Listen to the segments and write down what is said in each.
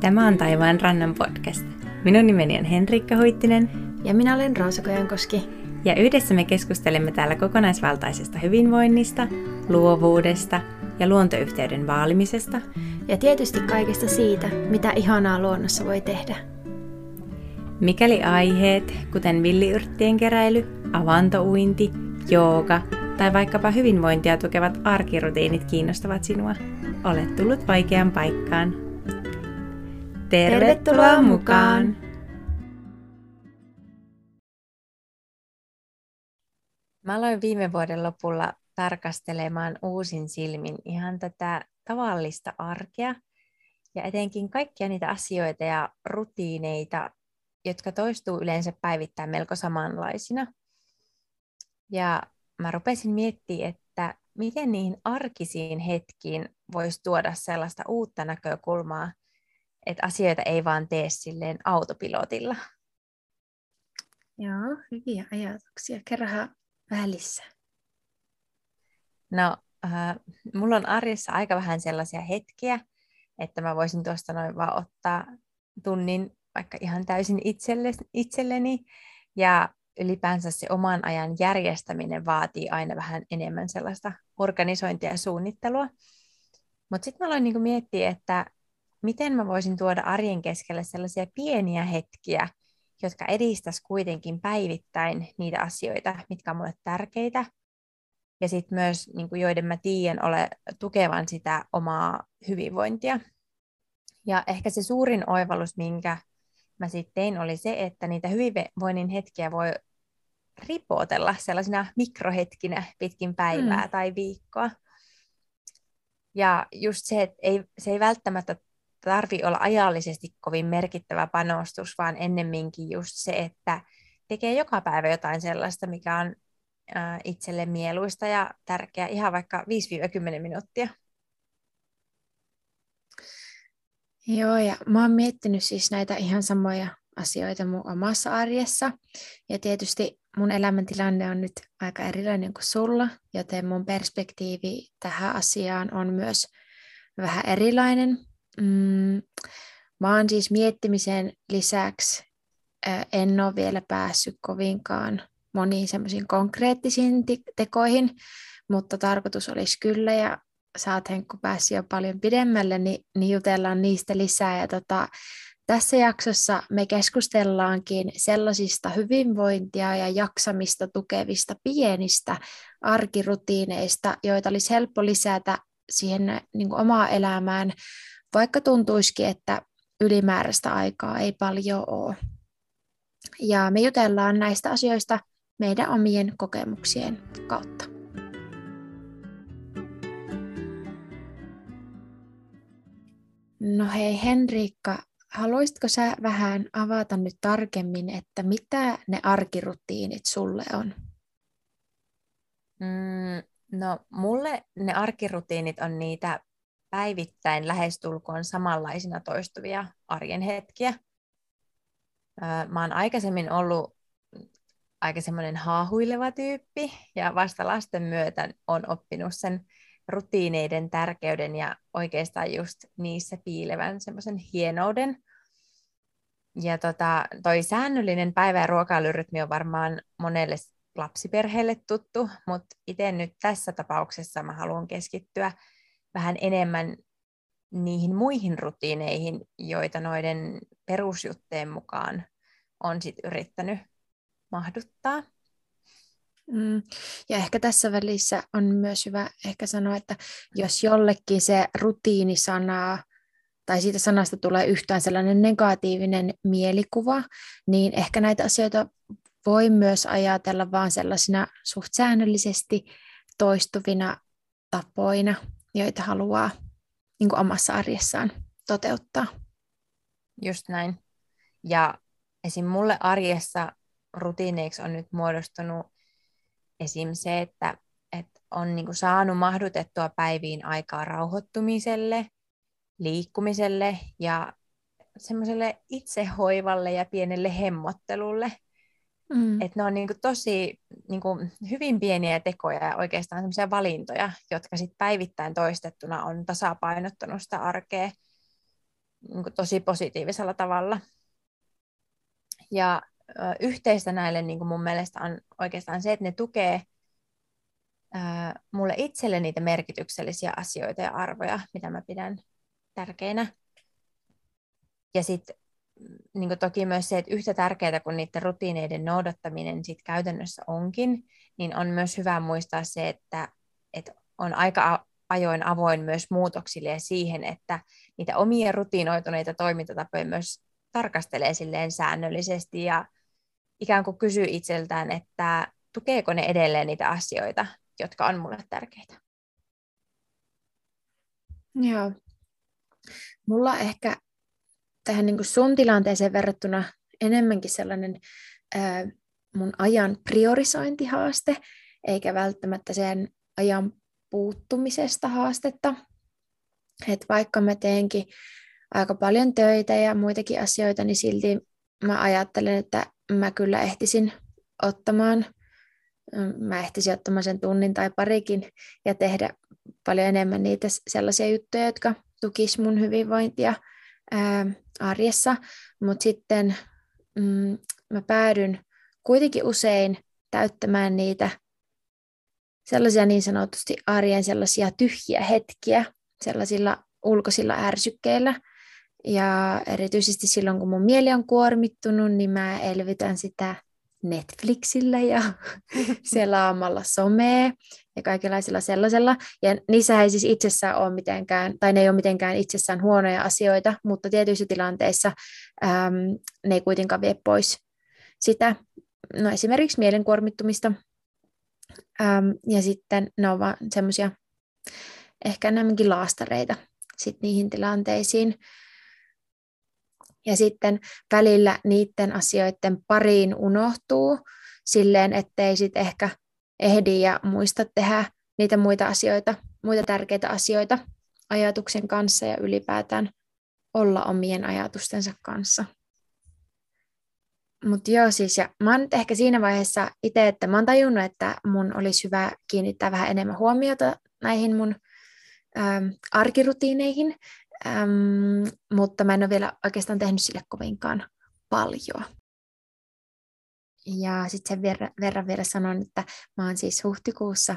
Tämä on Taivaan rannan podcast. Minun nimeni on Henrikka Huittinen. Ja minä olen Roosa Kojankoski. Ja yhdessä me keskustelemme täällä kokonaisvaltaisesta hyvinvoinnista, luovuudesta ja luontoyhteyden vaalimisesta. Ja tietysti kaikesta siitä, mitä ihanaa luonnossa voi tehdä. Mikäli aiheet, kuten villiyrttien keräily, avantouinti, jooga tai vaikkapa hyvinvointia tukevat arkirutiinit kiinnostavat sinua, olet tullut vaikeaan paikkaan. Tervetuloa mukaan! Mä aloin viime vuoden lopulla tarkastelemaan uusin silmin ihan tätä tavallista arkea ja etenkin kaikkia niitä asioita ja rutiineita, jotka toistuu yleensä päivittäin melko samanlaisina. Ja mä rupesin miettimään, että miten niihin arkisiin hetkiin voisi tuoda sellaista uutta näkökulmaa, että asioita ei vaan tee silleen autopilotilla. Joo, hyviä ajatuksia. Kerrohan välissä. No, äh, mulla on arjessa aika vähän sellaisia hetkiä, että mä voisin tuosta noin vaan ottaa tunnin vaikka ihan täysin itselle, itselleni. Ja ylipäänsä se oman ajan järjestäminen vaatii aina vähän enemmän sellaista organisointia ja suunnittelua. Mutta sitten mä aloin niinku miettiä, että miten mä voisin tuoda arjen keskelle sellaisia pieniä hetkiä, jotka edistäisi kuitenkin päivittäin niitä asioita, mitkä on mulle tärkeitä, ja sitten myös, niin kuin joiden mä tiedän ole tukevan sitä omaa hyvinvointia. Ja ehkä se suurin oivallus, minkä mä sitten tein, oli se, että niitä hyvinvoinnin hetkiä voi ripotella sellaisina mikrohetkinä pitkin päivää mm. tai viikkoa. Ja just se, että ei, se ei välttämättä tarvi olla ajallisesti kovin merkittävä panostus, vaan ennemminkin just se, että tekee joka päivä jotain sellaista, mikä on itselle mieluista ja tärkeää, ihan vaikka 5-10 minuuttia. Joo, ja mä oon miettinyt siis näitä ihan samoja asioita mun omassa arjessa. Ja tietysti mun elämäntilanne on nyt aika erilainen kuin sulla, joten mun perspektiivi tähän asiaan on myös vähän erilainen. Mm, mä oon siis miettimisen lisäksi en ole vielä päässyt kovinkaan moniin semmoisiin konkreettisiin tekoihin, mutta tarkoitus olisi kyllä, ja sä oot Henkku päässyt jo paljon pidemmälle, niin, niin jutellaan niistä lisää. Ja tota, tässä jaksossa me keskustellaankin sellaisista hyvinvointia ja jaksamista tukevista pienistä arkirutiineista, joita olisi helppo lisätä siihen niin kuin omaa elämään, vaikka tuntuisikin, että ylimääräistä aikaa ei paljon ole. Ja me jutellaan näistä asioista meidän omien kokemuksien kautta. No hei Henriikka, haluaisitko sä vähän avata nyt tarkemmin, että mitä ne arkirutiinit sulle on? Mm, no mulle ne arkirutiinit on niitä päivittäin lähestulkoon samanlaisina toistuvia arjen hetkiä. Mä oon aikaisemmin ollut aika semmoinen haahuileva tyyppi ja vasta lasten myötä on oppinut sen rutiineiden tärkeyden ja oikeastaan just niissä piilevän semmoisen hienouden. Ja tota, toi säännöllinen päivä- ja ruokailurytmi on varmaan monelle lapsiperheelle tuttu, mutta itse nyt tässä tapauksessa mä haluan keskittyä vähän enemmän niihin muihin rutiineihin, joita noiden perusjutteen mukaan on sit yrittänyt mahduttaa. Mm. Ja ehkä tässä välissä on myös hyvä ehkä sanoa, että jos jollekin se rutiinisana tai siitä sanasta tulee yhtään sellainen negatiivinen mielikuva, niin ehkä näitä asioita voi myös ajatella vain sellaisina suht säännöllisesti toistuvina tapoina, joita haluaa niin kuin omassa arjessaan toteuttaa. Just näin. Ja esim. mulle arjessa rutiineiksi on nyt muodostunut esim. se, että, että on niin kuin saanut mahdutettua päiviin aikaa rauhoittumiselle, liikkumiselle ja semmoiselle itsehoivalle ja pienelle hemmottelulle. Mm. Että ne on niin kuin tosi niin kuin hyvin pieniä tekoja ja oikeastaan semmoisia valintoja, jotka sit päivittäin toistettuna on tasapainottanut sitä arkea. niin kuin tosi positiivisella tavalla. Ja ö, yhteistä näille niin kuin mun mielestä on oikeastaan se, että ne tukee ö, mulle itselle niitä merkityksellisiä asioita ja arvoja, mitä mä pidän tärkeinä. Ja sitten niin toki myös se, että yhtä tärkeää kuin niiden rutiineiden noudattaminen sit käytännössä onkin, niin on myös hyvä muistaa se, että, että on aika ajoin avoin myös muutoksille ja siihen, että niitä omia rutiinoituneita toimintatapoja myös tarkastelee silleen säännöllisesti ja ikään kuin kysyy itseltään, että tukeeko ne edelleen niitä asioita, jotka on mulle tärkeitä. Joo. Mulla ehkä tähän niin kuin sun tilanteeseen verrattuna enemmänkin sellainen ää, mun ajan priorisointihaaste, eikä välttämättä sen ajan puuttumisesta haastetta. Et vaikka mä teenkin aika paljon töitä ja muitakin asioita, niin silti mä ajattelen, että mä kyllä ehtisin ottamaan, mä ehtisin ottamaan sen tunnin tai parikin ja tehdä paljon enemmän niitä sellaisia juttuja, jotka tukis mun hyvinvointia ää, arjessa, mutta sitten mm, mä päädyn kuitenkin usein täyttämään niitä sellaisia niin sanotusti arjen sellaisia tyhjiä hetkiä sellaisilla ulkoisilla ärsykkeillä. Ja erityisesti silloin, kun mun mieli on kuormittunut, niin mä elvytän sitä Netflixillä ja selaamalla somea ja kaikenlaisilla sellaisella. Ja niissä ei siis itsessään ole mitenkään, tai ne ei ole mitenkään itsessään huonoja asioita, mutta tietyissä tilanteissa äm, ne ei kuitenkaan vie pois sitä, no esimerkiksi mielenkuormittumista. Äm, ja sitten ne ovat semmoisia ehkä enemmänkin laastareita sit niihin tilanteisiin. Ja sitten välillä niiden asioiden pariin unohtuu silleen, ettei sitten ehkä ehdi ja muista tehdä niitä muita asioita, muita tärkeitä asioita ajatuksen kanssa ja ylipäätään olla omien ajatustensa kanssa. Mutta joo siis, ja mä oon nyt ehkä siinä vaiheessa itse, että mä oon tajunnut, että mun olisi hyvä kiinnittää vähän enemmän huomiota näihin mun ähm, arkirutiineihin, ähm, mutta mä en ole vielä oikeastaan tehnyt sille kovinkaan paljon. Ja sitten sen verran, verran vielä sanon, että mä oon siis huhtikuussa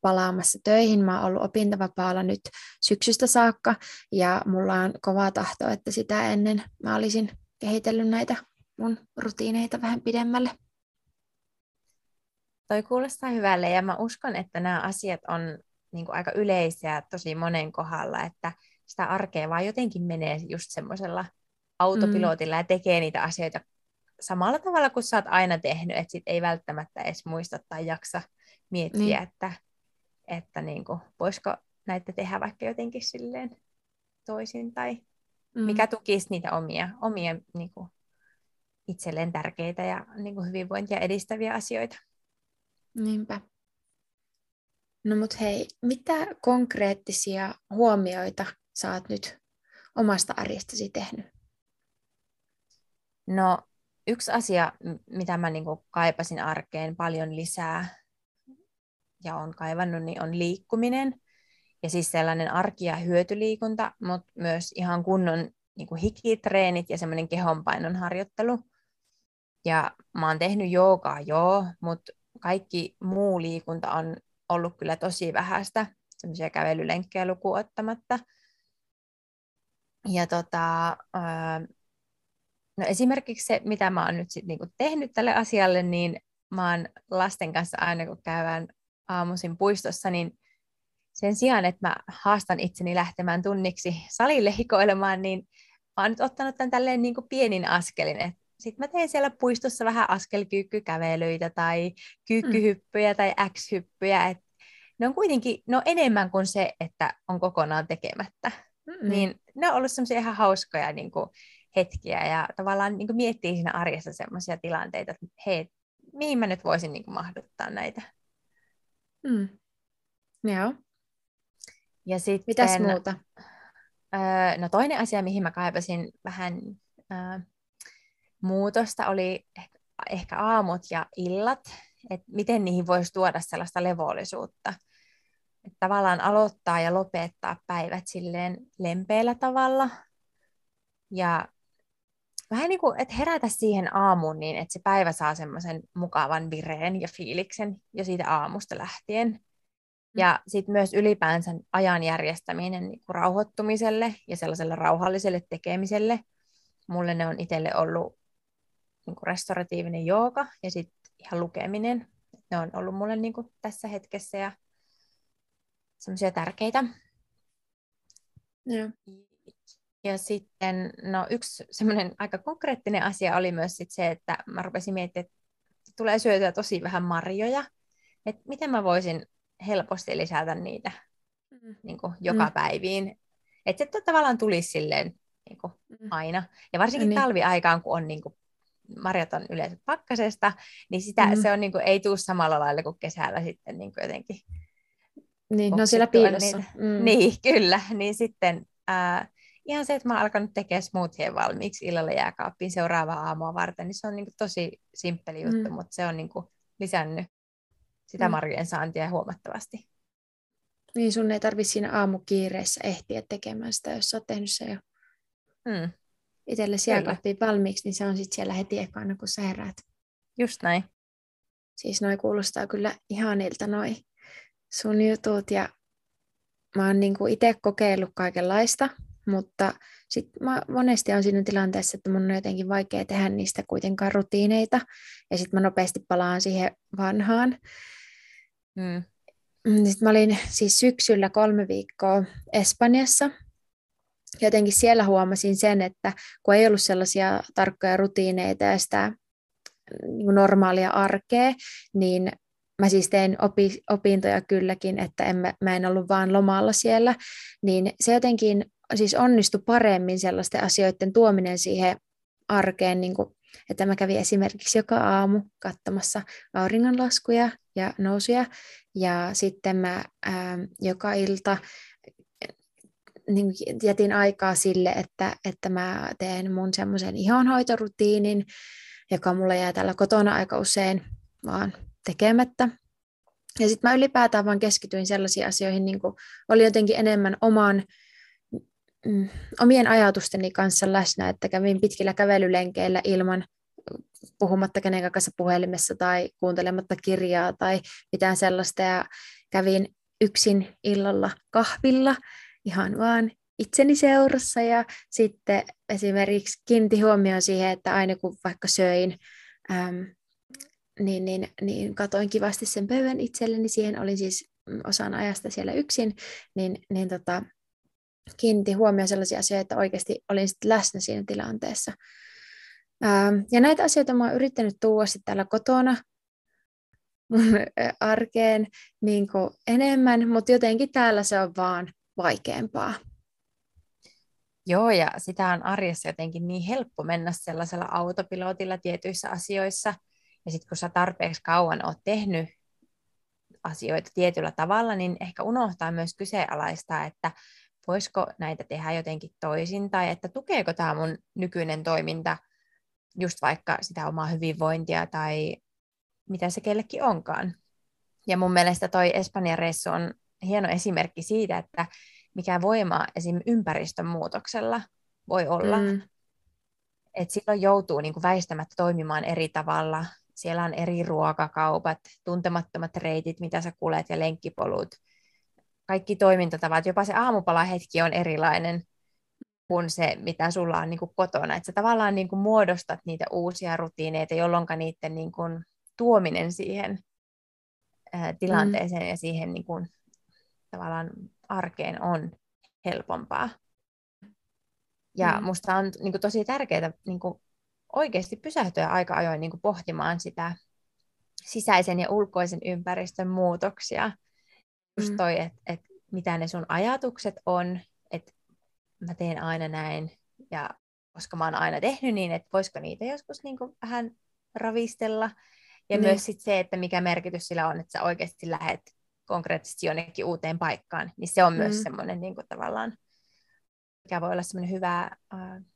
palaamassa töihin. Mä oon ollut opintovapaalla nyt syksystä saakka ja mulla on kova tahto, että sitä ennen mä olisin kehitellyt näitä mun rutiineita vähän pidemmälle. Toi kuulostaa hyvälle ja mä uskon, että nämä asiat on niin kuin aika yleisiä tosi monen kohdalla, että sitä arkea vaan jotenkin menee just semmoisella autopilotilla mm. ja tekee niitä asioita samalla tavalla kuin sä oot aina tehnyt, että sit ei välttämättä edes muista tai jaksa miettiä, niin. että, että niin kuin, voisiko näitä tehdä vaikka jotenkin silleen toisin tai mm. mikä tukisi niitä omia, omia niin kuin, itselleen tärkeitä ja niin kuin hyvinvointia edistäviä asioita. Niinpä. No mut hei, mitä konkreettisia huomioita sä oot nyt omasta arjestasi tehnyt? No yksi asia, mitä mä niin kaipasin arkeen paljon lisää ja on kaivannut, niin on liikkuminen. Ja siis sellainen arki- ja hyötyliikunta, mutta myös ihan kunnon niin kuin hikitreenit ja semmoinen kehonpainon harjoittelu. Ja mä oon tehnyt joogaa joo, mutta kaikki muu liikunta on ollut kyllä tosi vähäistä, semmoisia kävelylenkkejä lukuun ottamatta. Ja tota, no esimerkiksi se, mitä mä oon nyt sit niinku tehnyt tälle asialle, niin mä oon lasten kanssa aina kun käydään aamuisin puistossa, niin sen sijaan, että mä haastan itseni lähtemään tunniksi salille hikoilemaan, niin mä oon nyt ottanut tämän tälleen niin kuin pienin askelin, että sitten mä teen siellä puistossa vähän askelkyykkykävelyitä tai kyykkyhyppyjä mm. tai x-hyppyjä. Et ne on kuitenkin no enemmän kuin se, että on kokonaan tekemättä. Mm. Niin ne on ollut semmoisia ihan hauskoja niin kuin, hetkiä ja tavallaan niin kuin miettii siinä arjessa semmoisia tilanteita, että hei, mihin mä nyt voisin niin kuin, mahduttaa näitä. Mm. Joo. Ja sitten, Mitäs muuta? Öö, no toinen asia, mihin mä kaipasin vähän öö, muutosta oli ehkä, ehkä aamut ja illat, että miten niihin voisi tuoda sellaista levollisuutta. Että tavallaan aloittaa ja lopettaa päivät silleen lempeällä tavalla Ja vähän niin kuin, että herätä siihen aamuun niin, että se päivä saa semmoisen mukavan vireen ja fiiliksen jo siitä aamusta lähtien. Mm. Ja sitten myös ylipäänsä ajan järjestäminen niin kuin rauhoittumiselle ja sellaiselle rauhalliselle tekemiselle. Mulle ne on itselle ollut niin kuin restauratiivinen jooga ja sitten ihan lukeminen. Ne on ollut mulle niin kuin tässä hetkessä ja semmoisia tärkeitä. Ja. Ja sitten no, yksi semmoinen aika konkreettinen asia oli myös sit se, että mä rupesin miettimään, että tulee syötyä tosi vähän marjoja, että miten mä voisin helposti lisätä niitä mm. niin kuin joka mm. päiviin. Että se tavallaan tulisi silleen niin kuin mm. aina. Ja varsinkin niin. talviaikaan, kun on niin kuin, marjat on yleensä pakkasesta, niin sitä, mm. se on, niin kuin, ei tule samalla lailla kuin kesällä sitten niin kuin jotenkin. Niin, no siellä piilossa. Mm. Niin, kyllä. Niin sitten ää, ihan se, että mä oon alkanut tekemään smoothien valmiiksi illalla jääkaappiin seuraavaa aamua varten, niin se on niin kuin tosi simppeli juttu, mm. mutta se on niin kuin lisännyt sitä mm. marjojen saantia huomattavasti. Niin sun ei tarvi siinä aamukiireessä ehtiä tekemään sitä, jos sä oot tehnyt se jo mm. itsellesi jääkaappiin valmiiksi, niin se on sitten siellä heti ekana, kun sä heräät. Just näin. Siis noi kuulostaa kyllä ihanilta noi sun jutut ja mä oon niinku itse kokeillut kaikenlaista, mutta sitten mä monesti on siinä tilanteessa, että mun on jotenkin vaikea tehdä niistä kuitenkaan rutiineita, ja sitten mä nopeasti palaan siihen vanhaan. Mm. Sitten mä olin siis syksyllä kolme viikkoa Espanjassa, jotenkin siellä huomasin sen, että kun ei ollut sellaisia tarkkoja rutiineita ja sitä niin normaalia arkea, niin mä siis tein opi, opintoja kylläkin, että en, mä en ollut vaan lomalla siellä, niin se jotenkin siis onnistui paremmin sellaisten asioiden tuominen siihen arkeen, niin kuin, että mä kävin esimerkiksi joka aamu katsomassa auringonlaskuja ja nousuja, ja sitten mä ää, joka ilta niin jätin aikaa sille, että, että mä teen mun semmoisen ihonhoitorutiinin, joka mulla jää täällä kotona aika usein vaan tekemättä. Ja sitten mä ylipäätään vaan keskityin sellaisiin asioihin, niin kuin oli jotenkin enemmän oman mm, omien ajatusteni kanssa läsnä, että kävin pitkillä kävelylenkeillä ilman puhumatta kenenkään kanssa puhelimessa tai kuuntelematta kirjaa tai mitään sellaista ja kävin yksin illalla kahvilla ihan vaan itseni seurassa ja sitten esimerkiksi kiinnitin huomioon siihen, että aina kun vaikka söin, äm, niin, niin, niin katoin kivasti sen pöydän itselleni, siihen olin siis osan ajasta siellä yksin, niin, niin tota, kiinnitin huomioon sellaisia asioita, että oikeasti olin sitten läsnä siinä tilanteessa. Ja näitä asioita mä oon yrittänyt tuoda sitten täällä kotona mun arkeen niin kuin enemmän, mutta jotenkin täällä se on vaan vaikeampaa. Joo, ja sitä on arjessa jotenkin niin helppo mennä sellaisella autopilotilla tietyissä asioissa. Ja sitten kun sä tarpeeksi kauan oot tehnyt asioita tietyllä tavalla, niin ehkä unohtaa myös kyseenalaistaa, että voisiko näitä tehdä jotenkin toisin, tai että tukeeko tämä mun nykyinen toiminta just vaikka sitä omaa hyvinvointia, tai mitä se kellekin onkaan. Ja mun mielestä toi Espanjan reissu on hieno esimerkki siitä, että mikä voima esim. ympäristön muutoksella voi olla. Mm. Että silloin joutuu niin kuin väistämättä toimimaan eri tavalla. Siellä on eri ruokakaupat, tuntemattomat reitit, mitä sä kulet ja lenkkipolut – kaikki toimintatavat, jopa se aamupalahetki on erilainen kuin se, mitä sulla on niin kuin kotona. Että sä tavallaan niin kuin muodostat niitä uusia rutiineita, jolloin niiden niin kuin tuominen siihen ää, tilanteeseen mm. ja siihen niin kuin, tavallaan arkeen on helpompaa. Ja mm. musta on niin kuin, tosi tärkeää niin kuin, oikeasti pysähtyä aika ajoin niin kuin, pohtimaan sitä sisäisen ja ulkoisen ympäristön muutoksia just mm. toi, että et mitä ne sun ajatukset on, että mä teen aina näin, ja koska mä oon aina tehnyt niin, että voisiko niitä joskus niin kuin vähän ravistella. Ja niin. myös sit se, että mikä merkitys sillä on, että sä oikeasti lähet konkreettisesti jonnekin uuteen paikkaan, niin se on mm. myös semmoinen niin kuin tavallaan, mikä voi olla semmoinen hyvä uh,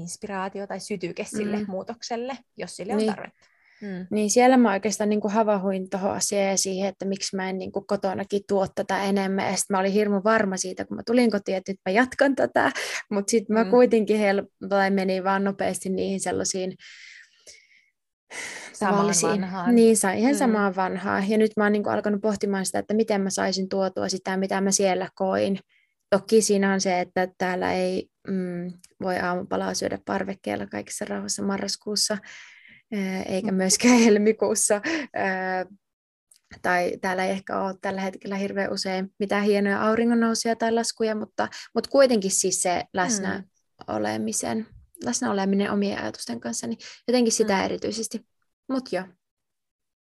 inspiraatio tai sytyke sille mm. muutokselle, jos sille niin. on tarvetta. Mm. Niin siellä mä oikeastaan niin havahuin tuohon asiaan ja siihen, että miksi mä en niin kuin kotonakin tuo tätä enemmän. Ja sitten mä olin hirmu varma siitä, kun mä tulin kotiin, että nyt mä jatkan tätä. Mutta sitten mä mm. kuitenkin hel- tai menin vaan nopeasti niihin sellaisiin samaan vanhaan. Niin, sai ihan mm. samaan vanhaan. Ja nyt mä oon niin alkanut pohtimaan sitä, että miten mä saisin tuotua sitä, mitä mä siellä koin. Toki siinä on se, että täällä ei mm, voi aamupalaa syödä parvekkeella kaikissa rauhassa marraskuussa, eikä mm. myöskään helmikuussa. Tai täällä ei ehkä ole tällä hetkellä hirveän usein mitään hienoja auringonnousuja tai laskuja, mutta, mutta kuitenkin siis se läsnä mm. olemisen, läsnä oleminen omien ajatusten kanssa, niin jotenkin sitä mm. erityisesti. Mutta joo.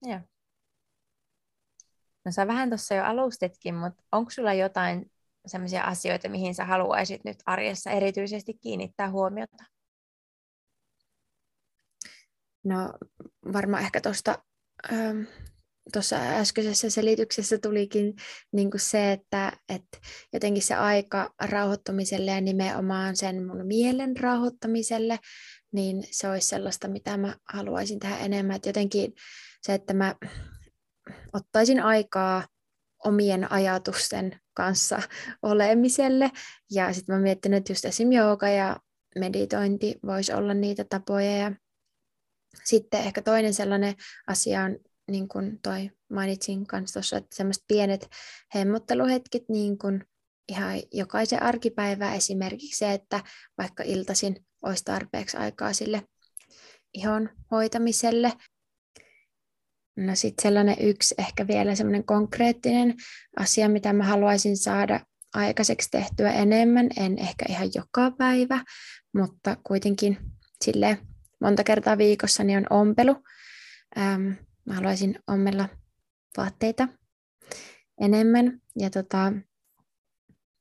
Joo. No sä vähän tuossa jo alustetkin, mutta onko sulla jotain sellaisia asioita, mihin sä haluaisit nyt arjessa erityisesti kiinnittää huomiota? No varmaan ehkä tuosta ähm, tuossa äskeisessä selityksessä tulikin niin kuin se, että, että jotenkin se aika rauhoittumiselle ja nimenomaan sen mun mielen rauhoittamiselle, niin se olisi sellaista, mitä mä haluaisin tehdä enemmän. Että jotenkin se, että mä ottaisin aikaa omien ajatusten kanssa olemiselle. Ja sitten mä miettinyt, että just esim. jooga ja meditointi voisi olla niitä tapoja. Ja sitten ehkä toinen sellainen asia on, niin kuin toi mainitsin kanssa tuossa, että semmoiset pienet hemmotteluhetket, niin kuin ihan jokaisen arkipäivä esimerkiksi se, että vaikka iltasin olisi tarpeeksi aikaa sille ihon hoitamiselle. No sitten sellainen yksi ehkä vielä semmoinen konkreettinen asia, mitä mä haluaisin saada aikaiseksi tehtyä enemmän, en ehkä ihan joka päivä, mutta kuitenkin sille monta kertaa viikossa niin on ompelu. Ähm, mä haluaisin ommella vaatteita enemmän ja tota,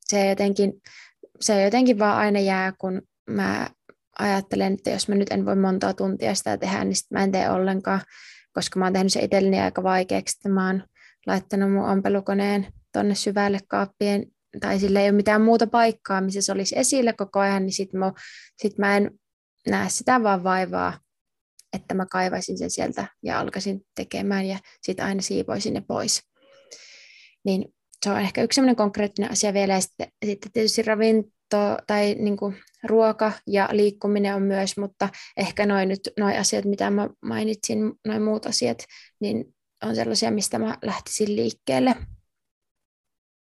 se, jotenkin, se jotenkin vaan aina jää, kun mä ajattelen, että jos mä nyt en voi montaa tuntia sitä tehdä, niin sit mä en tee ollenkaan, koska mä oon tehnyt se itselleni aika vaikeaksi, mä oon laittanut mun ompelukoneen tonne syvälle kaappien, tai sillä ei ole mitään muuta paikkaa, missä se olisi esillä koko ajan, niin sit mä, sit mä en näe sitä vaan vaivaa, että mä kaivaisin sen sieltä ja alkaisin tekemään ja sitten aina siivoisin ne pois. Niin se on ehkä yksi konkreettinen asia vielä. Ja sitten, sitten tietysti ravinto tai niin kuin, ruoka ja liikkuminen on myös, mutta ehkä noin nyt noi asiat, mitä mä mainitsin, noin muut asiat, niin on sellaisia, mistä mä lähtisin liikkeelle.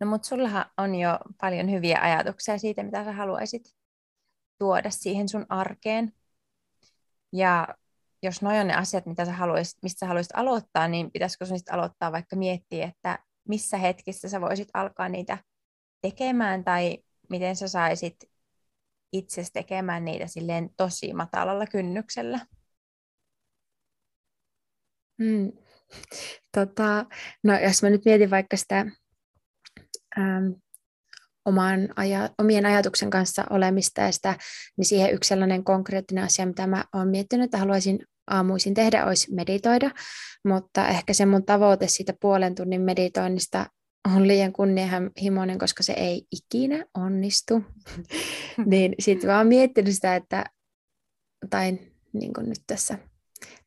No mutta sullahan on jo paljon hyviä ajatuksia siitä, mitä sä haluaisit tuoda siihen sun arkeen. Ja jos noin on ne asiat, mitä sä haluaisit, mistä sä haluaisit aloittaa, niin pitäisikö sun aloittaa vaikka miettiä, että missä hetkissä sä voisit alkaa niitä tekemään tai miten sä saisit itse tekemään niitä silleen tosi matalalla kynnyksellä? Hmm. Tota, no jos mä nyt mietin vaikka sitä ähm, oman aja, omien ajatuksen kanssa olemista ja sitä, niin siihen yksi sellainen konkreettinen asia, mitä mä oon miettinyt, että haluaisin aamuisin tehdä, olisi meditoida, mutta ehkä se mun tavoite siitä puolen tunnin meditoinnista on liian kunnianhimoinen, koska se ei ikinä onnistu. niin sitten vaan miettinyt sitä, että, tai niin kuin nyt tässä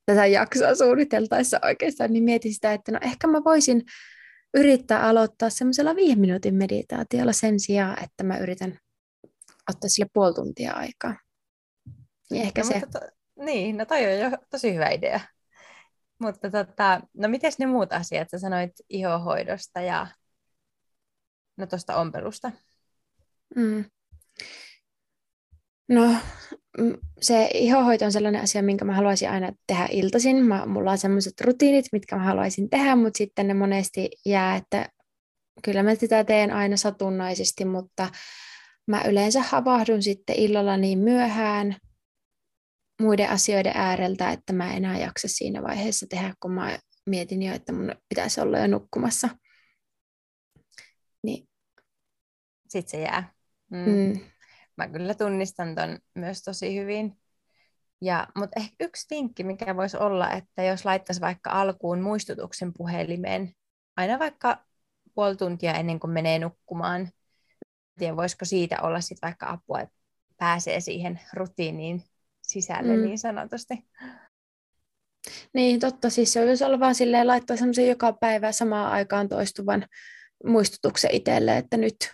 tätä jaksoa suunniteltaessa oikeastaan, niin mietin sitä, että no ehkä mä voisin yrittää aloittaa semmoisella viiden minuutin meditaatiolla sen sijaan, että mä yritän ottaa sille puoli tuntia aikaa. Niin ehkä no, se... To, niin, no toi on jo tosi hyvä idea. Mutta tota, no miten ne muut asiat? Sä sanoit ihohoidosta ja no tuosta ompelusta. Mm. No, se ihohoito on sellainen asia, minkä mä haluaisin aina tehdä iltaisin. Mä, mulla on sellaiset rutiinit, mitkä mä haluaisin tehdä, mutta sitten ne monesti jää, että kyllä mä sitä teen aina satunnaisesti, mutta mä yleensä havahdun sitten illalla niin myöhään muiden asioiden ääreltä, että mä enää jaksa siinä vaiheessa tehdä, kun mä mietin jo, että mun pitäisi olla jo nukkumassa. Niin. Sitten se jää. Mm. Mm mä kyllä tunnistan ton myös tosi hyvin. Ja, mutta ehkä yksi vinkki, mikä voisi olla, että jos laittaisi vaikka alkuun muistutuksen puhelimeen, aina vaikka puoli tuntia ennen kuin menee nukkumaan, tiedä, voisiko siitä olla sit vaikka apua, että pääsee siihen rutiiniin sisälle mm. niin sanotusti. Niin, totta. Siis se olisi olla vaan silleen laittaa semmoisen joka päivä samaan aikaan toistuvan muistutuksen itselle, että nyt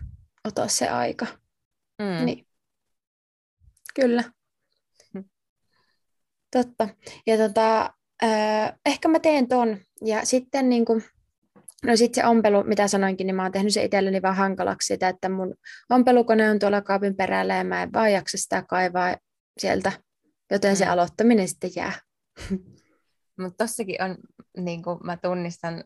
ota se aika. Mm. Niin. Kyllä. Mm. Totta. Ja tota, äh, ehkä mä teen ton. Ja sitten niin kuin, no sit se ompelu, mitä sanoinkin, niin mä oon tehnyt se itselleni vaan hankalaksi sitä, että mun ompelukone on tuolla kaapin perällä ja mä en vaan jaksa sitä kaivaa sieltä, joten mm. se aloittaminen sitten jää. Mutta tossakin on, niin kuin mä tunnistan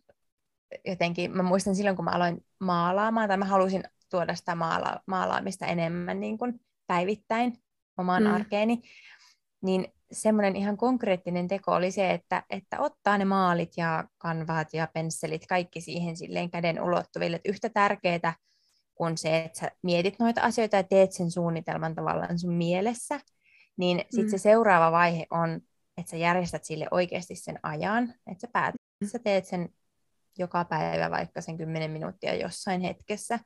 jotenkin, mä muistan silloin, kun mä aloin maalaamaan, tai mä halusin tuoda sitä maala- maalaamista enemmän niin kuin päivittäin omaan mm. arkeeni, niin semmoinen ihan konkreettinen teko oli se, että, että ottaa ne maalit ja kanvaat ja pensselit, kaikki siihen silleen käden ulottuville. Että yhtä tärkeää kuin se, että sä mietit noita asioita ja teet sen suunnitelman tavallaan sun mielessä, niin sitten mm. se seuraava vaihe on, että sä järjestät sille oikeasti sen ajan, että sä päätät, että sä teet sen joka päivä vaikka sen 10 minuuttia jossain hetkessä,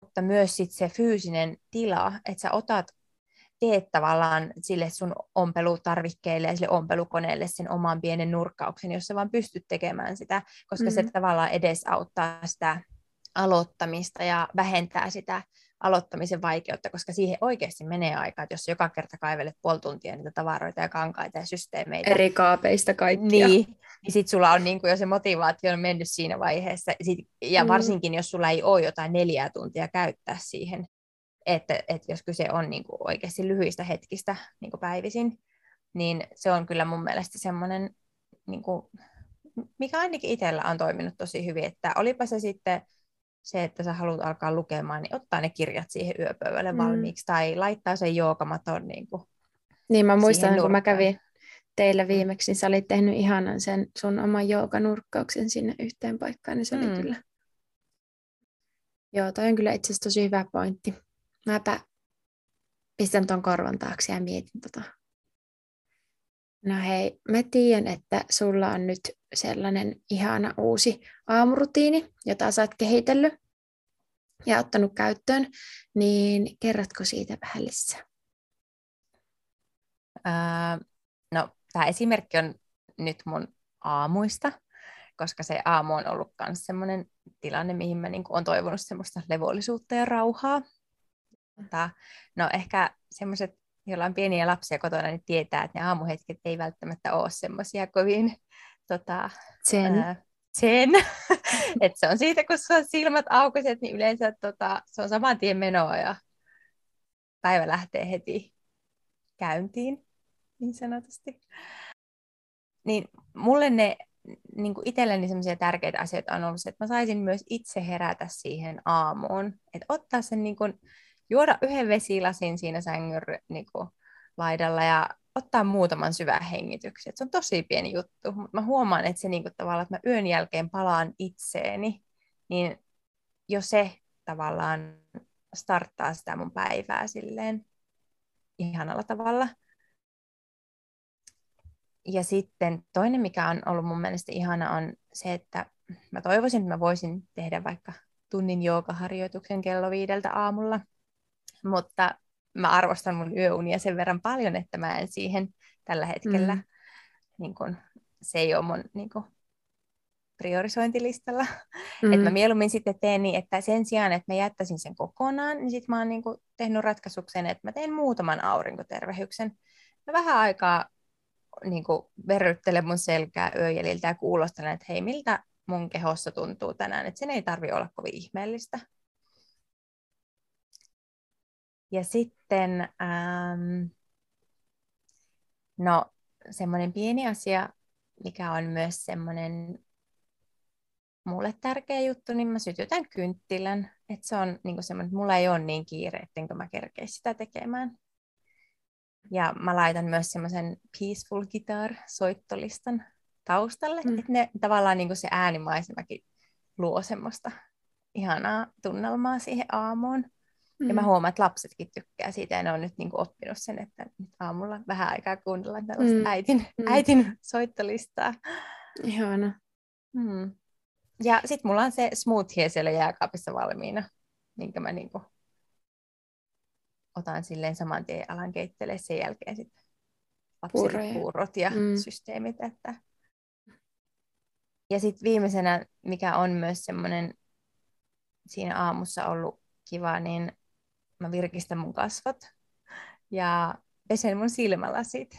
mutta myös sit se fyysinen tila, että sä otat, teet tavallaan sille sun ompelutarvikkeelle ja sille ompelukoneelle sen oman pienen nurkkauksen, jos sä vaan pystyt tekemään sitä, koska mm-hmm. se tavallaan edesauttaa sitä aloittamista ja vähentää sitä aloittamisen vaikeutta, koska siihen oikeasti menee aikaa, että jos joka kerta kaivelet puoli tuntia niitä tavaroita ja kankaita ja systeemeitä. Eri kaapeista kaikkia. Niin, niin sitten sulla on niin kuin jo se motivaatio on mennyt siinä vaiheessa. Sit, ja mm. varsinkin, jos sulla ei ole jotain neljää tuntia käyttää siihen, että, että jos kyse on niin kuin oikeasti lyhyistä hetkistä niin kuin päivisin, niin se on kyllä mun mielestä semmoinen, niin kuin, mikä ainakin itsellä on toiminut tosi hyvin, että olipa se sitten se, että sä haluat alkaa lukemaan, niin ottaa ne kirjat siihen yöpöydälle mm. valmiiksi tai laittaa sen joogamaton niin kuin Niin mä muistan, kun mä kävin teillä mm. viimeksi, niin sä olit tehnyt ihanan sen sun oman jooganurkkauksen sinne yhteen paikkaan, niin se oli mm. kyllä... Joo, toi on kyllä itse asiassa tosi hyvä pointti. Mäpä pistän ton korvan taakse ja mietin tota. No hei, mä tiedän, että sulla on nyt sellainen ihana uusi aamurutiini, jota sä oot kehitellyt ja ottanut käyttöön, niin kerrotko siitä vähän lisää? Öö, no, tämä esimerkki on nyt mun aamuista, koska se aamu on ollut myös sellainen tilanne, mihin mä niin olen toivonut semmoista levollisuutta ja rauhaa. Mutta, no ehkä semmoiset, joilla on pieniä lapsia kotona, niin tietää, että ne aamuhetket ei välttämättä ole semmoisia kovin tota, sen. Ää, sen. että se on siitä, kun sulla silmät aukaset, niin yleensä tota, se on saman tien menoa ja päivä lähtee heti käyntiin, niin sanotusti. Niin mulle ne niin kuin itselleni sellaisia tärkeitä asioita on ollut se, että mä saisin myös itse herätä siihen aamuun. Että ottaa sen, niin kuin, juoda yhden vesilasin siinä sängyn niin kuin, laidalla ja ottaa muutaman syvän hengityksen. Et se on tosi pieni juttu, mutta mä huomaan, että se niinku tavallaan, että mä yön jälkeen palaan itseeni, niin jo se tavallaan starttaa sitä mun päivää silleen ihanalla tavalla. Ja sitten toinen, mikä on ollut mun mielestä ihana, on se, että mä toivoisin, että mä voisin tehdä vaikka tunnin joogaharjoituksen kello viideltä aamulla, mutta mä arvostan mun yöunia sen verran paljon, että mä en siihen tällä hetkellä, mm. niin kun, se ei ole mun niin kun, priorisointilistalla. Mm. Että mä mieluummin sitten teen niin, että sen sijaan, että mä jättäisin sen kokonaan, niin sitten mä oon niin kun, tehnyt ratkaisuksen, että mä teen muutaman aurinkotervehyksen. Mä vähän aikaa niin verryttelen mun selkää yöjäliltä ja kuulostelen, että hei, miltä mun kehossa tuntuu tänään, että sen ei tarvi olla kovin ihmeellistä. Ja sitten, ähm, no semmoinen pieni asia, mikä on myös semmoinen mulle tärkeä juttu, niin mä sytytän kynttilän. Että se on niin semmoinen, että mulla ei ole niin kiire, ettenkö mä kerkeisi sitä tekemään. Ja mä laitan myös semmoisen peaceful guitar soittolistan taustalle, mm. että ne tavallaan niin se äänimaisemakin luo semmoista ihanaa tunnelmaa siihen aamuun. Mm. Ja mä mm. huomaan, että lapsetkin tykkää siitä ja ne on nyt niin kuin oppinut sen, että nyt aamulla vähän aikaa kuunnellaan tällaista mm. äitin, mm. äitin soittolistaa. Ihana. Mm. Ja sitten mulla on se smoothie siellä jääkaapissa valmiina, minkä mä niin kuin otan silleen saman tien alan keittelee sen jälkeen sitten lapsille puurot ja mm. systeemit. Että... Ja sitten viimeisenä, mikä on myös semmoinen siinä aamussa ollut kiva, niin mä virkistän mun kasvot ja pesen mun silmälasit.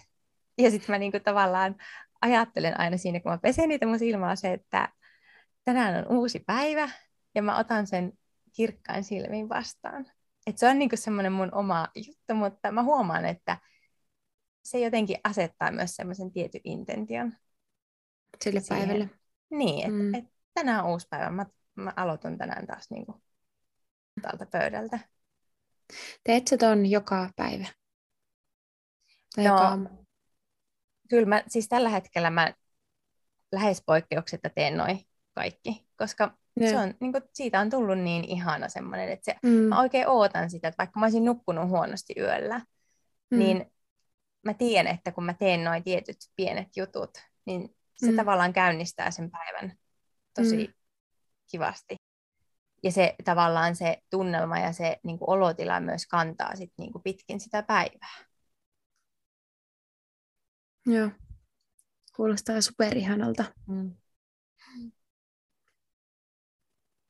Ja sitten mä niinku tavallaan ajattelen aina siinä, kun mä pesen niitä mun silmälaseja, että tänään on uusi päivä ja mä otan sen kirkkain silmiin vastaan. Et se on niinku semmoinen mun oma juttu, mutta mä huomaan, että se jotenkin asettaa myös semmoisen tietyn intention. Sille siihen. päivälle. Niin, että mm. et tänään on uusi päivä. Mä, mä aloitan tänään taas niinku tältä pöydältä. Teet sä ton joka päivä? Tai no, joka... kyllä mä, siis tällä hetkellä mä lähes poikkeuksetta teen noin kaikki, koska se on, niin kuin, siitä on tullut niin ihana semmoinen, että se, mm. mä oikein ootan sitä, että vaikka mä olisin nukkunut huonosti yöllä, mm. niin mä tiedän, että kun mä teen noin tietyt pienet jutut, niin se mm. tavallaan käynnistää sen päivän tosi mm. kivasti. Ja se tavallaan se tunnelma ja se niin kuin olotila myös kantaa sit, niin kuin pitkin sitä päivää. Joo, kuulostaa superihanalta. Mm.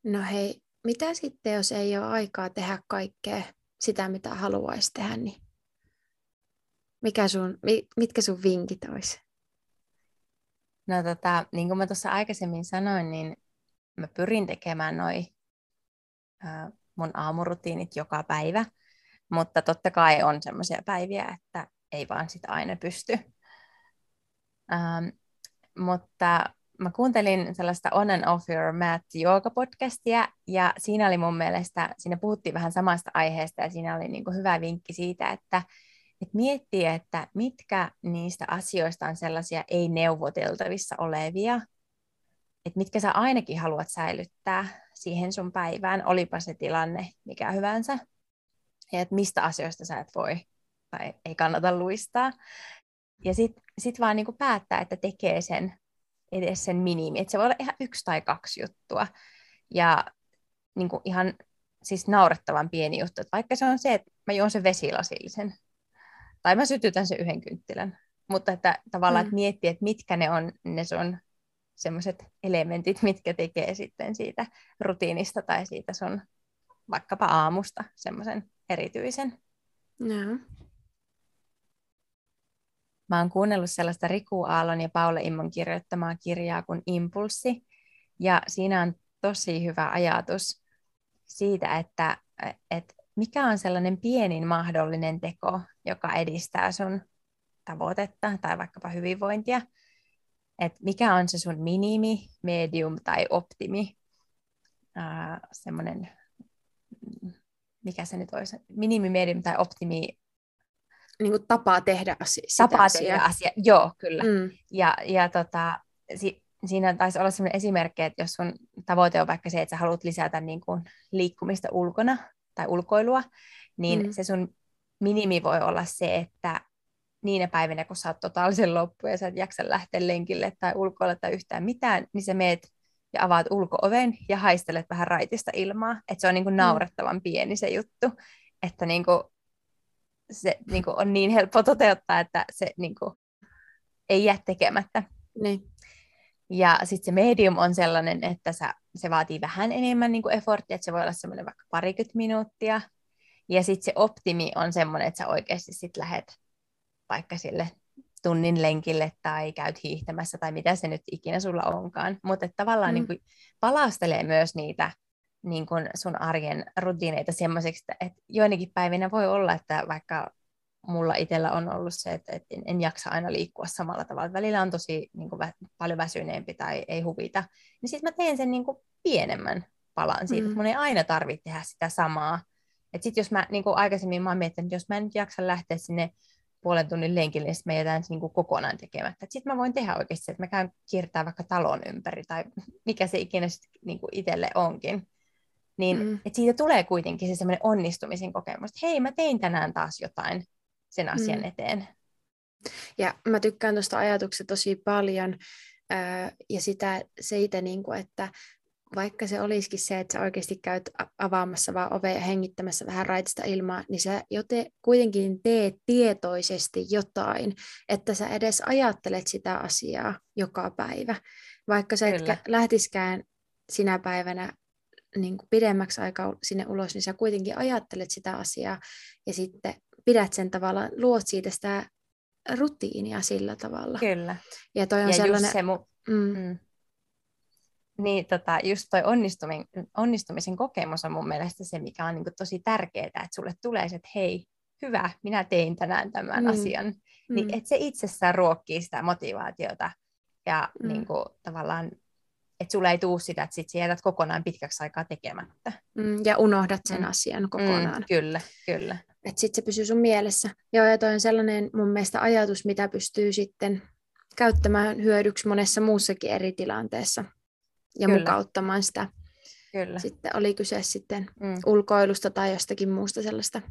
No hei, mitä sitten, jos ei ole aikaa tehdä kaikkea sitä, mitä haluaisi tehdä, niin mikä sun, mitkä sun vinkit olisi? No tota, niin kuin mä tuossa aikaisemmin sanoin, niin mä pyrin tekemään noi äh, mun aamurutiinit joka päivä, mutta totta kai on semmoisia päiviä, että ei vaan sitä aina pysty. Ähm, mutta mä kuuntelin sellaista On and Off Your Mat podcastia ja siinä oli mun mielestä, siinä puhuttiin vähän samasta aiheesta ja siinä oli niin hyvä vinkki siitä, että, että miettiä, että mitkä niistä asioista on sellaisia ei-neuvoteltavissa olevia, että mitkä sä ainakin haluat säilyttää siihen sun päivään, olipa se tilanne mikä hyvänsä, ja että mistä asioista sä et voi tai ei kannata luistaa. Ja sitten sit vaan niin päättää, että tekee sen edes sen minimi. Että se voi olla ihan yksi tai kaksi juttua. Ja niin kuin ihan siis naurettavan pieni juttu. Että vaikka se on se, että mä juon sen vesilasillisen. Tai mä sytytän sen yhden kynttilän. Mutta että tavallaan, mm. että miettii, että mitkä ne on ne sun semmoiset elementit, mitkä tekee sitten siitä rutiinista tai siitä sun vaikkapa aamusta semmoisen erityisen. No. Mä oon kuunnellut sellaista Riku Aallon ja Paula Immon kirjoittamaa kirjaa kuin Impulssi, ja siinä on tosi hyvä ajatus siitä, että, että mikä on sellainen pienin mahdollinen teko, joka edistää sun tavoitetta tai vaikkapa hyvinvointia. Että mikä on se sun minimi, medium tai optimi, äh, semmoinen, mikä se nyt olisi, minimi, medium tai optimi niin kuin tapaa tehdä asia, tapaa asiaa. tehdä asia. Joo, kyllä. Mm. Ja, ja tota, si, siinä taisi olla sellainen esimerkki, että jos sun tavoite on vaikka se, että sä haluat lisätä niin kuin liikkumista ulkona tai ulkoilua, niin mm. se sun minimi voi olla se, että niinä päivinä, kun sä oot totaalisen loppu ja sä et jaksa lähteä lenkille tai ulkoilla tai yhtään mitään, niin sä meet ja avaat ulkooven ja haistelet vähän raitista ilmaa. Että se on niin kuin mm. naurettavan pieni se juttu, että niin kuin se niin kuin, on niin helppo toteuttaa, että se niin kuin, ei jää tekemättä. Niin. Ja sitten se medium on sellainen, että sä, se vaatii vähän enemmän niin kuin efforttia, että se voi olla semmoinen vaikka parikymmentä minuuttia. Ja sitten se optimi on semmoinen, että sä oikeasti sitten lähet vaikka sille tunnin lenkille tai käyt hiihtämässä tai mitä se nyt ikinä sulla onkaan. Mutta tavallaan mm. niin kuin palastelee myös niitä niin kuin sun arjen rutiineita semmoiseksi, että joinakin päivinä voi olla, että vaikka mulla itsellä on ollut se, että, että en, en jaksa aina liikkua samalla tavalla. Välillä on tosi niin kuin, vä, paljon väsyneempi tai ei huvita. Niin sitten mä teen sen niin kuin, pienemmän palan siitä, mm. että mun ei aina tarvitse tehdä sitä samaa. Että sitten jos mä, niin kuin aikaisemmin mä oon miettinyt, että jos mä en nyt jaksa lähteä sinne puolen tunnin lenkille, niin mä jätän niin kuin kokonaan tekemättä. Sitten mä voin tehdä oikeasti, että mä käyn kiertää vaikka talon ympäri tai mikä se ikinä sitten niin kuin itselle onkin niin mm. että siitä tulee kuitenkin se semmoinen onnistumisen kokemus, että hei, mä tein tänään taas jotain sen asian mm. eteen. Ja mä tykkään tuosta ajatuksesta tosi paljon, ja sitä, siitä, niin kuin, että vaikka se olisikin se, että sä oikeasti käyt avaamassa vaan ovea ja hengittämässä vähän raitista ilmaa, niin sä jote kuitenkin teet tietoisesti jotain, että sä edes ajattelet sitä asiaa joka päivä. Vaikka sä et lähtiskään sinä päivänä niin kuin pidemmäksi aikaa sinne ulos, niin sä kuitenkin ajattelet sitä asiaa ja sitten pidät sen tavalla, luot siitä sitä rutiinia sillä tavalla. Kyllä. Ja toi on ja sellainen... se mu- mm. Mm. Niin tota, just toi onnistumisen, onnistumisen kokemus on mun mielestä se, mikä on niin tosi tärkeää, että sulle tulee se, että hei, hyvä, minä tein tänään tämän mm. asian. Niin mm. että se itsessään ruokkii sitä motivaatiota ja mm. niin kuin, tavallaan että sulla ei tule sitä, että sit sä jätät kokonaan pitkäksi aikaa tekemättä. Mm, ja unohdat sen mm. asian kokonaan. Mm, kyllä, kyllä. Että sitten se pysyy sun mielessä. Joo, ja toi on sellainen mun mielestä ajatus, mitä pystyy sitten käyttämään hyödyksi monessa muussakin eri tilanteessa ja kyllä. mukauttamaan sitä. Kyllä. Sitten oli kyse sitten mm. ulkoilusta tai jostakin muusta sellaista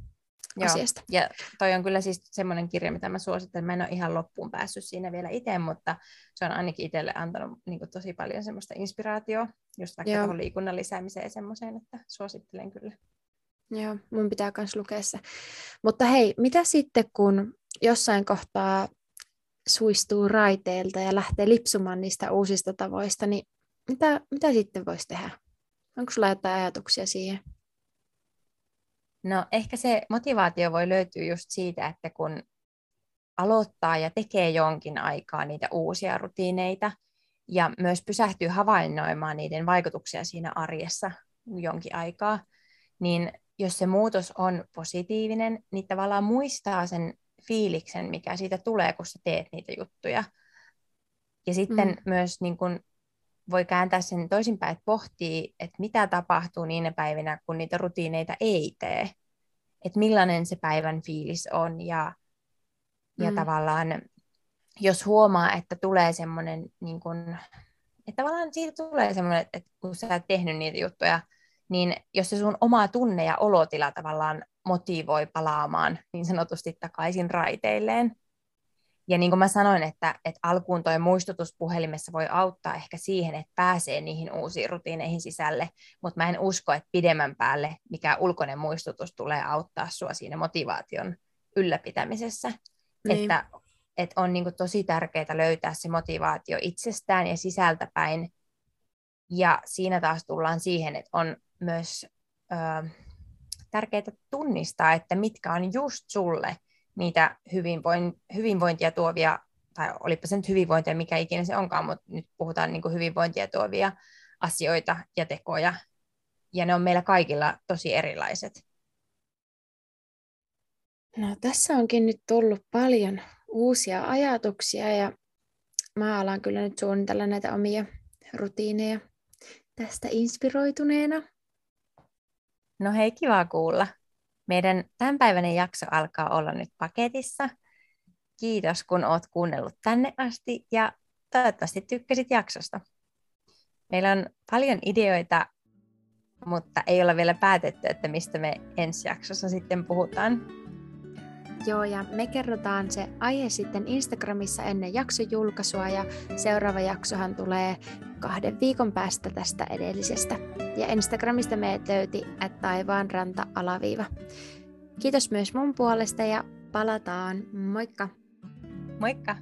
Joo. asiasta. Ja toi on kyllä siis semmoinen kirja, mitä mä suosittelen. Mä en ole ihan loppuun päässyt siinä vielä itse, mutta se on ainakin itselle antanut niin kuin, tosi paljon semmoista inspiraatioa, just vaikka tuohon liikunnan lisäämiseen ja semmoiseen, että suosittelen kyllä. Joo, mun pitää myös lukea se. Mutta hei, mitä sitten, kun jossain kohtaa suistuu raiteilta ja lähtee lipsumaan niistä uusista tavoista, niin mitä, mitä sitten voisi tehdä? Onko sulla jotain ajatuksia siihen? No ehkä se motivaatio voi löytyä just siitä, että kun aloittaa ja tekee jonkin aikaa niitä uusia rutiineita ja myös pysähtyy havainnoimaan niiden vaikutuksia siinä arjessa jonkin aikaa, niin jos se muutos on positiivinen, niin tavallaan muistaa sen fiiliksen, mikä siitä tulee, kun sä teet niitä juttuja. Ja sitten mm. myös niin kun voi kääntää sen toisinpäin, että pohtii, että mitä tapahtuu niinä päivinä, kun niitä rutiineita ei tee. Että millainen se päivän fiilis on ja, ja mm. tavallaan jos huomaa, että tulee semmoinen, niin kun, että tavallaan siitä tulee semmoinen, että kun sä et tehnyt niitä juttuja, niin jos se sun oma tunne ja olotila tavallaan motivoi palaamaan niin sanotusti takaisin raiteilleen, ja niin kuin mä sanoin, että, että alkuun toi muistutus puhelimessa voi auttaa ehkä siihen, että pääsee niihin uusiin rutiineihin sisälle, mutta mä en usko, että pidemmän päälle mikä ulkoinen muistutus tulee auttaa sua siinä motivaation ylläpitämisessä. Niin. Että, että on niin kuin tosi tärkeää löytää se motivaatio itsestään ja sisältä päin. Ja siinä taas tullaan siihen, että on myös ö, tärkeää tunnistaa, että mitkä on just sulle niitä hyvinvointia tuovia, tai olipa se nyt hyvinvointia, mikä ikinä se onkaan, mutta nyt puhutaan niin kuin hyvinvointia tuovia asioita ja tekoja, ja ne on meillä kaikilla tosi erilaiset. No tässä onkin nyt tullut paljon uusia ajatuksia ja mä alan kyllä nyt suunnitella näitä omia rutiineja tästä inspiroituneena. No hei, kiva kuulla. Meidän tämänpäiväinen jakso alkaa olla nyt paketissa. Kiitos, kun oot kuunnellut tänne asti ja toivottavasti tykkäsit jaksosta. Meillä on paljon ideoita, mutta ei olla vielä päätetty, että mistä me ensi jaksossa sitten puhutaan. Joo, ja me kerrotaan se aihe sitten Instagramissa ennen jaksojulkaisua, ja seuraava jaksohan tulee kahden viikon päästä tästä edellisestä. Ja Instagramista meidät löyti, että taivaanranta alaviiva. Kiitos myös mun puolesta ja palataan. Moikka! Moikka!